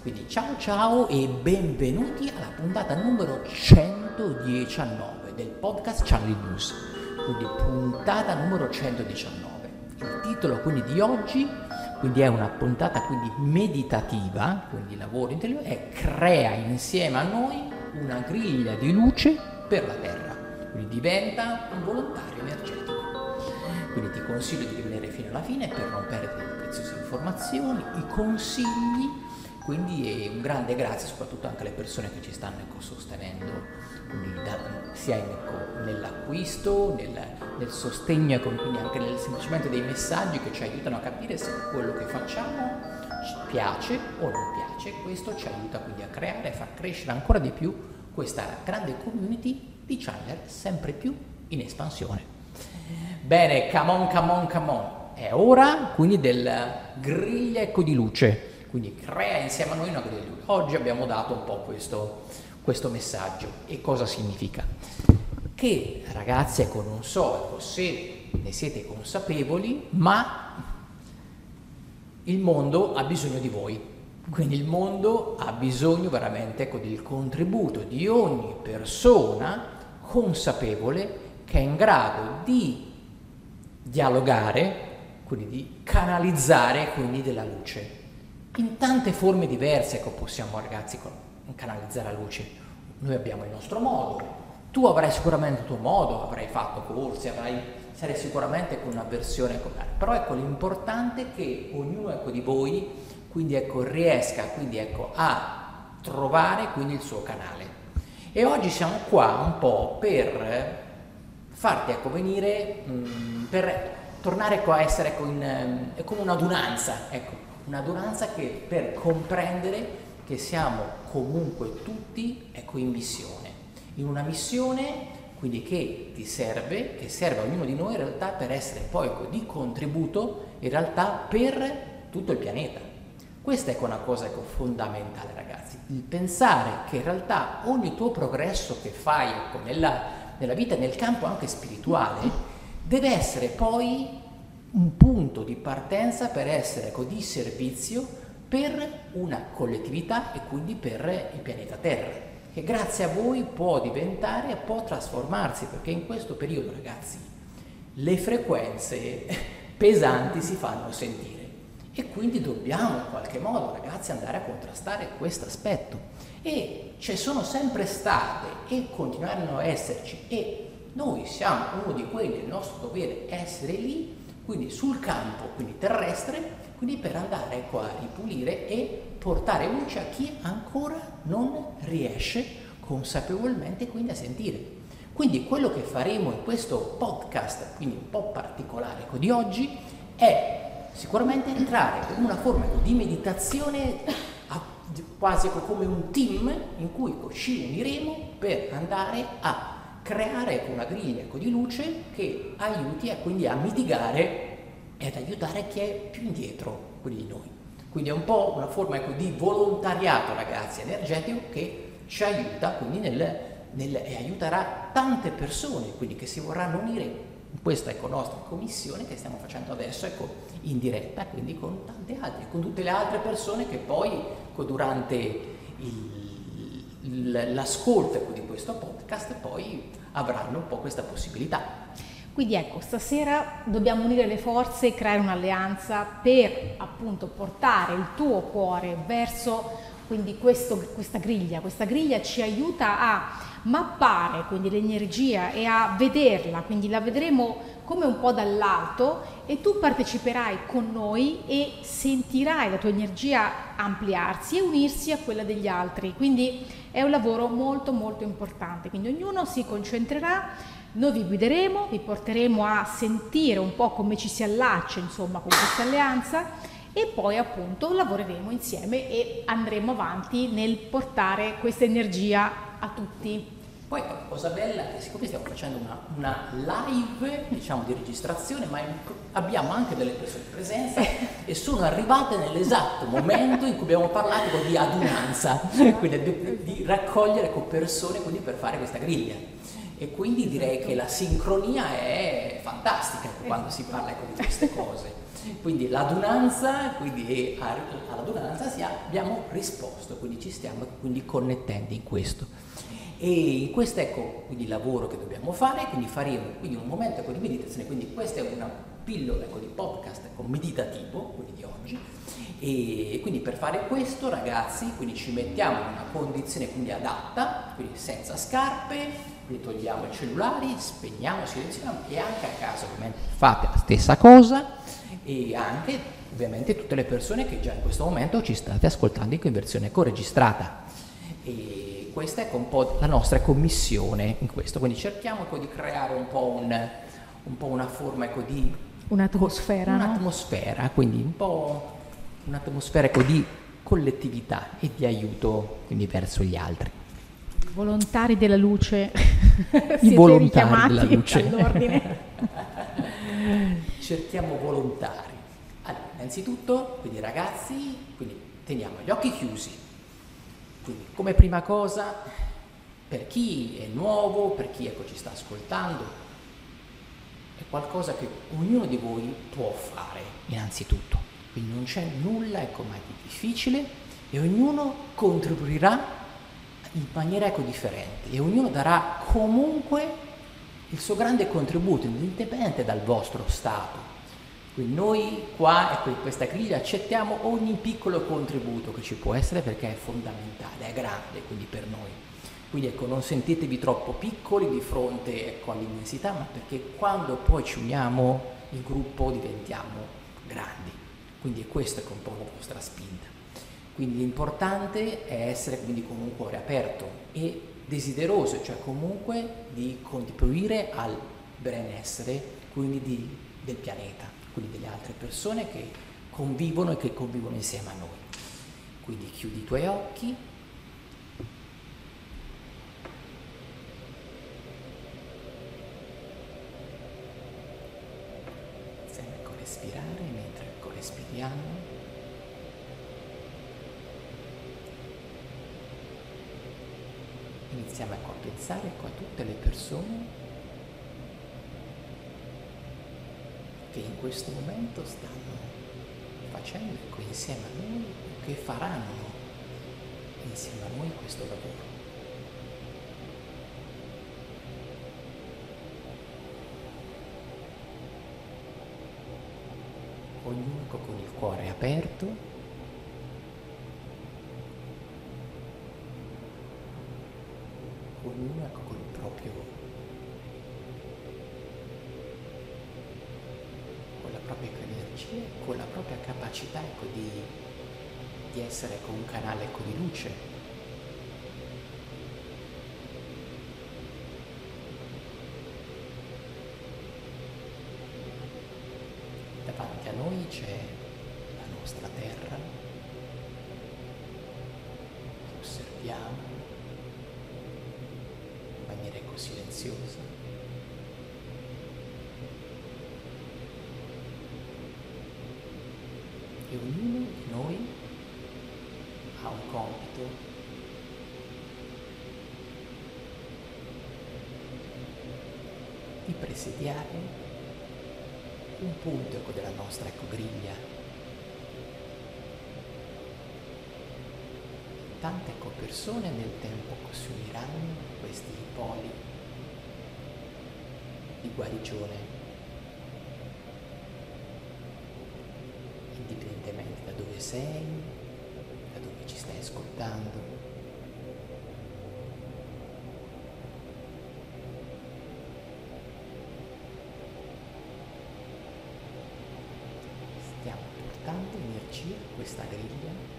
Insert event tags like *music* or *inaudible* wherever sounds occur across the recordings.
Quindi ciao ciao e benvenuti alla puntata numero 119 del podcast Channel News. Quindi puntata numero 119. Il titolo quindi di oggi quindi è una puntata quindi meditativa, quindi lavoro interiore, è crea insieme a noi una griglia di luce per la Terra. Quindi diventa un volontario energetico. Quindi ti consiglio di rimanere fino alla fine per non perdere le preziose informazioni, i consigli quindi un grande grazie soprattutto anche alle persone che ci stanno ecco, sostenendo, da, sia in, ecco, nell'acquisto, nel, nel sostegno, ecco, quindi anche nel, semplicemente dei messaggi che ci aiutano a capire se quello che facciamo ci piace o non piace. Questo ci aiuta quindi a creare e far crescere ancora di più questa grande community di channel sempre più in espansione. Bene, come on, come on, come on. È ora quindi del griglia ecco di luce quindi crea insieme a noi una griglia di luce. Oggi abbiamo dato un po' questo, questo messaggio. E cosa significa? Che ragazzi, ecco, non so ecco, se ne siete consapevoli, ma il mondo ha bisogno di voi. Quindi il mondo ha bisogno veramente ecco, del contributo di ogni persona consapevole che è in grado di dialogare, quindi di canalizzare quindi della luce in tante forme diverse che possiamo ragazzi canalizzare la luce. Noi abbiamo il nostro modo, tu avrai sicuramente il tuo modo, avrai fatto corsi, avrai, sarai sicuramente con una versione come però ecco l'importante è che ognuno ecco, di voi quindi ecco, riesca quindi, ecco, a trovare quindi il suo canale. E oggi siamo qua un po' per farti ecco, venire, mh, mm, per tornare ecco, a essere ecco, in, è come un'adunanza, ecco, un'adunanza che per comprendere che siamo comunque tutti ecco, in missione, in una missione quindi che ti serve, che serve a ognuno di noi in realtà per essere poi ecco, di contributo in realtà per tutto il pianeta. Questa è una cosa ecco, fondamentale ragazzi, il pensare che in realtà ogni tuo progresso che fai ecco, nella, nella vita, nel campo anche spirituale, deve essere poi un punto di partenza per essere ecco, di servizio per una collettività e quindi per il pianeta Terra, che grazie a voi può diventare può trasformarsi, perché in questo periodo, ragazzi, le frequenze pesanti si fanno sentire e quindi dobbiamo in qualche modo, ragazzi, andare a contrastare questo aspetto. E ci sono sempre state e continueranno a esserci e noi siamo uno di quelli, il nostro dovere è essere lì quindi sul campo, quindi terrestre, quindi per andare qua a ripulire e portare luce a chi ancora non riesce consapevolmente quindi a sentire. Quindi quello che faremo in questo podcast, quindi un po' particolare di oggi, è sicuramente entrare in una forma di meditazione quasi come un team in cui ci uniremo per andare a creare una griglia ecco, di luce che aiuti a, quindi a mitigare e ad aiutare chi è più indietro di noi. Quindi è un po' una forma ecco, di volontariato, ragazzi, energetico che ci aiuta quindi nel, nel, e aiuterà tante persone quindi, che si vorranno unire in questa ecco, nostra commissione che stiamo facendo adesso ecco, in diretta, quindi con tante altre, con tutte le altre persone che poi ecco, durante il, l'ascolto ecco, di questo podcast poi avranno un po' questa possibilità. Quindi ecco, stasera dobbiamo unire le forze e creare un'alleanza per appunto portare il tuo cuore verso quindi questo, questa griglia. Questa griglia ci aiuta a mappare quindi l'energia e a vederla, quindi la vedremo come un po' dall'alto e tu parteciperai con noi e sentirai la tua energia ampliarsi e unirsi a quella degli altri. Quindi è un lavoro molto molto importante, quindi ognuno si concentrerà noi vi guideremo, vi porteremo a sentire un po' come ci si allaccia insomma con questa alleanza e poi appunto lavoreremo insieme e andremo avanti nel portare questa energia a tutti. Poi la cosa bella è siccome stiamo facendo una, una live diciamo, di registrazione, ma abbiamo anche delle persone in presenza *laughs* e sono arrivate nell'esatto momento in cui abbiamo parlato di adunanza, *laughs* quindi di, di raccogliere con persone per fare questa griglia. E quindi direi che la sincronia è fantastica quando si parla ecco, di queste cose. Quindi l'adunanza, quindi all'adunanza abbiamo risposto, quindi ci stiamo quindi connettendo in questo. E questo ecco quindi il lavoro che dobbiamo fare, quindi faremo quindi un momento ecco, di meditazione, quindi questa è una pillola ecco, di podcast ecco, meditativo, quindi di oggi, e quindi per fare questo ragazzi quindi ci mettiamo in una condizione quindi adatta, quindi senza scarpe, quindi togliamo i cellulari, spegniamo, silenziamo e anche a casa ovviamente fate la stessa cosa e anche ovviamente tutte le persone che già in questo momento ci state ascoltando in versione co-registrata. E questa è un po' la nostra commissione in questo, quindi cerchiamo ecco, di creare un po', un, un po una forma ecco, di... Un'atmosfera. Un'atmosfera, no? quindi un po' un'atmosfera ecco, di collettività e di aiuto quindi verso gli altri. Volontari della luce, *laughs* i volontari della luce. *laughs* Cerchiamo volontari. Allora, innanzitutto, quindi ragazzi, quindi teniamo gli occhi chiusi. Quindi come prima cosa, per chi è nuovo, per chi ecco, ci sta ascoltando, è qualcosa che ognuno di voi può fare innanzitutto. Quindi non c'è nulla ecco, mai di difficile e ognuno contribuirà in maniera ecco differente e ognuno darà comunque il suo grande contributo, indipendente dal vostro stato. Quindi noi qua, ecco, in questa griglia accettiamo ogni piccolo contributo che ci può essere perché è fondamentale, è grande quindi per noi. Quindi ecco, non sentitevi troppo piccoli di fronte ecco, all'immensità, ma perché quando poi ci uniamo il gruppo diventiamo grandi. Quindi è questa che è un po' la vostra spinta. Quindi l'importante è essere quindi con un cuore aperto e desideroso, cioè comunque di contribuire al benessere quindi di, del pianeta, quindi delle altre persone che convivono e che convivono insieme a noi. Quindi chiudi i tuoi occhi. Sempre con respirare mentre respiriamo. iniziamo a pensare a tutte le persone che in questo momento stanno facendo ecco, insieme a noi che faranno insieme a noi questo lavoro. Ognuno con il cuore aperto ognuno ecco col proprio con la propria energia, con la propria capacità ecco, di, di essere ecco, un canale ecco, di luce. Davanti a noi c'è ognuno di noi ha un compito. Di presidiare un punto ecco, della nostra ecco, griglia. Tante ecco, persone nel tempo si uniranno a questi poli di guarigione, indipendentemente da sei, da dove ci stai ascoltando. Stiamo portando energia a questa griglia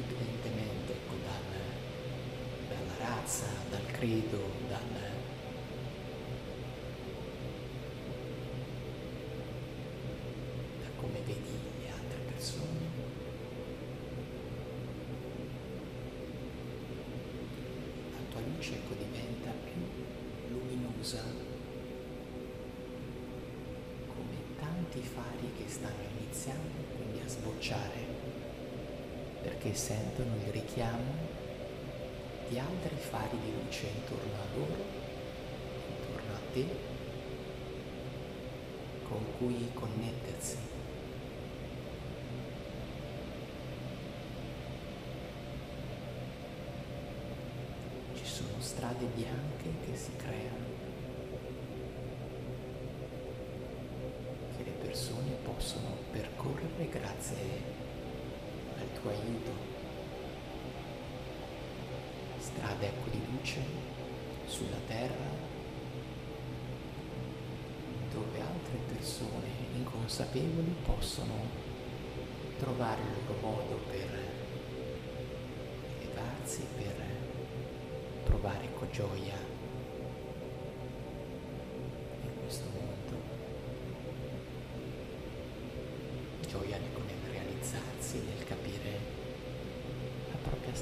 indipendentemente ecco, dal, dalla razza, dal credo, dal, da come vedi le altre persone. La tua luce ecco, diventa più luminosa come tanti fari che stanno iniziando quindi a sbocciare perché sentono il richiamo di altri fari di luce intorno a loro, intorno a te, con cui connettersi. strade bianche che si creano, che le persone possono percorrere grazie al tuo aiuto. Strade ecco di luce sulla terra dove altre persone inconsapevoli possono trovare il loro modo per elevarsi, per provare con gioia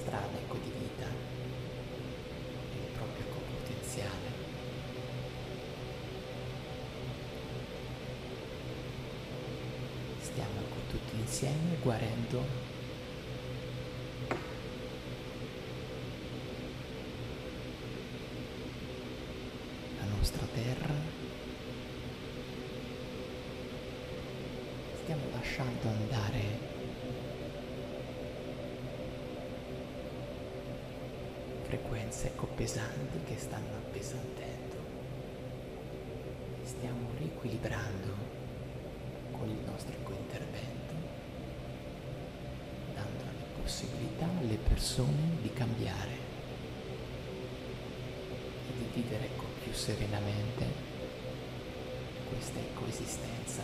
strada ecco, di vita, il proprio ecco, potenziale. Stiamo ecco, tutti insieme guarendo nostra terra, stiamo lasciando andare ecco pesanti che stanno appesantendo. Stiamo riequilibrando con il nostro intervento, dando la possibilità alle persone di cambiare e di vivere più serenamente questa coesistenza.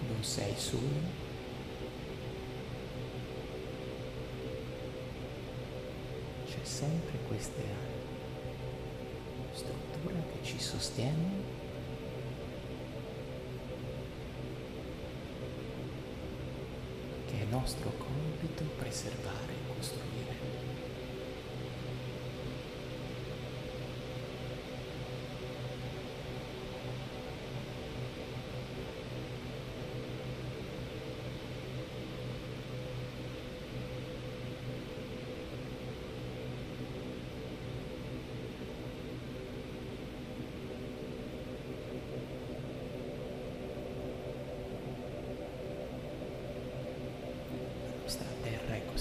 Non sei solo. C'è sempre questa struttura che ci sostiene nostro compito preservare e costruire.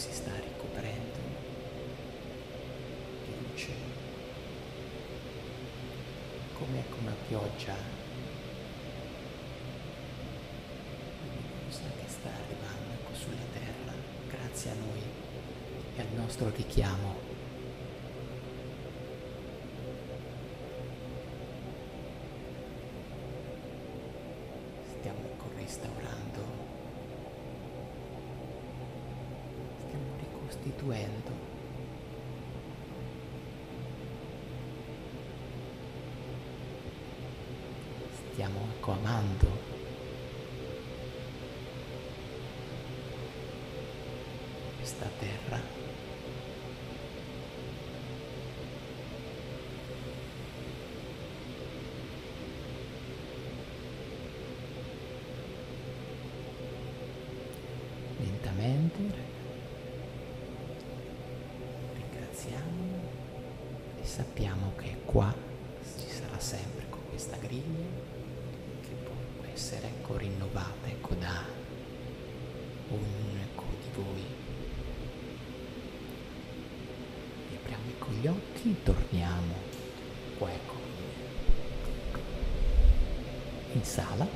si sta ricoprendo di luce, come una pioggia che sta arrivando sulla terra grazie a noi e al nostro richiamo. Stiamo restaurando costituendo. Stiamo accomando questa terra. lentamente sappiamo che qua ci sarà sempre con questa griglia essere ecco, rinnovata ecco, da ognuno ecco, di voi. Riapriamo ecco, gli occhi, torniamo qua ecco in sala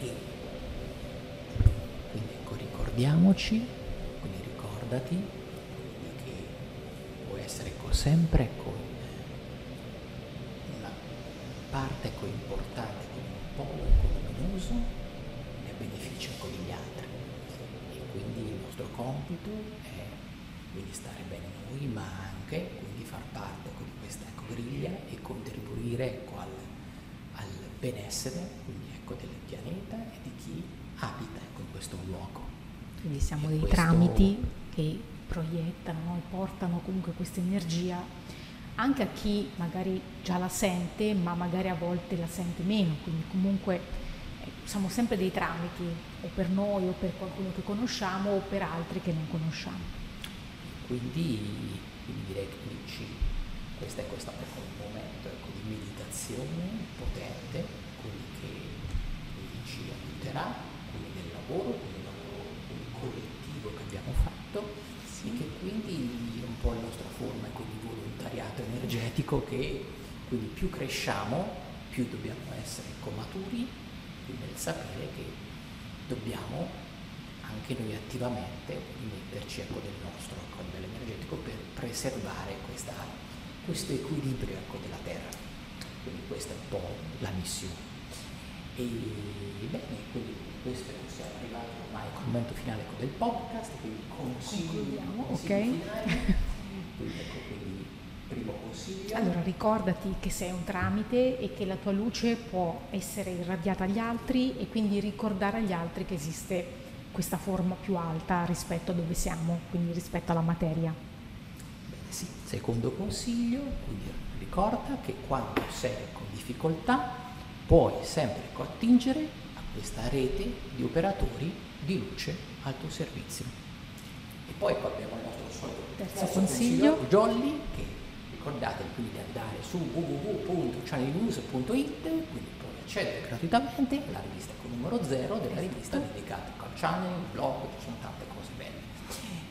e quindi ecco ricordiamoci, quindi ricordati sempre con una parte ecco, importante, polo luminoso ne beneficia con gli altri. E quindi il nostro compito è quindi stare bene noi, ma anche quindi far parte ecco, di questa ecco, griglia e contribuire ecco, al, al, benessere quindi, ecco, del pianeta e di chi abita ecco, in questo luogo. Quindi siamo e dei questo... tramiti che proiettano e portano comunque questa energia anche a chi magari già la sente, ma magari a volte la sente meno, quindi comunque eh, siamo sempre dei tramiti, o per noi o per qualcuno che conosciamo o per altri che non conosciamo. Quindi, quindi direi che dici, questo è, questo è un momento ecco, di meditazione potente, quindi che quindi ci aiuterà, quindi nel lavoro, quindi nel lavoro collettivo che abbiamo fatto, sì. e che quindi è un po' la nostra forma ecco, di volontariato energetico che quindi più cresciamo, più dobbiamo essere ecco, maturi nel sapere che dobbiamo anche noi attivamente metterci ecco, del nostro ecco, livello energetico per preservare questa, questo equilibrio ecco, della Terra. Quindi questa è un po' la missione. E bene, quindi questo siamo arrivati ormai al momento finale ecco, del podcast, quindi consiglio ok. quindi, ecco, quindi primo consiglio. Allora ricordati che sei un tramite e che la tua luce può essere irradiata agli altri e quindi ricordare agli altri che esiste questa forma più alta rispetto a dove siamo, quindi rispetto alla materia. Bene, sì. Secondo consiglio, quindi ricorda che quando sei con difficoltà puoi sempre attingere a questa rete di operatori di luce al tuo servizio. E poi abbiamo il nostro solito terzo consiglio, consiglio Jolly, che ricordatevi quindi di andare su www.channelnews.it, quindi puoi accedere gratuitamente alla rivista con numero 0 della rivista dedicata al channel, blog, ci sono tante cose belle.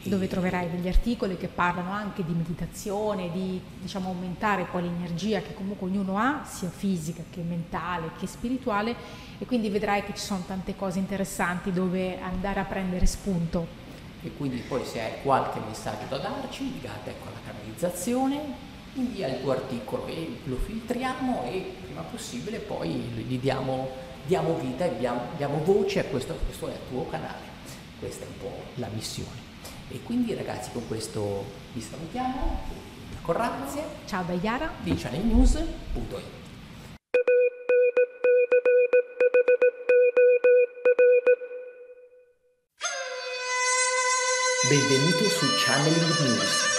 Dove troverai degli articoli che parlano anche di meditazione, di diciamo, aumentare poi l'energia che comunque ognuno ha, sia fisica che mentale che spirituale, e quindi vedrai che ci sono tante cose interessanti dove andare a prendere spunto. E quindi poi se hai qualche messaggio da darci, legate ecco alla canalizzazione, invia il tuo articolo e lo filtriamo e prima possibile poi gli diamo, diamo vita e diamo, diamo voce a questo, questo è il tuo canale. Questa è un po' la missione. E quindi ragazzi con questo vi salutiamo, con Razia. Ciao da Iara. Di channelnews.it. Benvenuto su Channeling News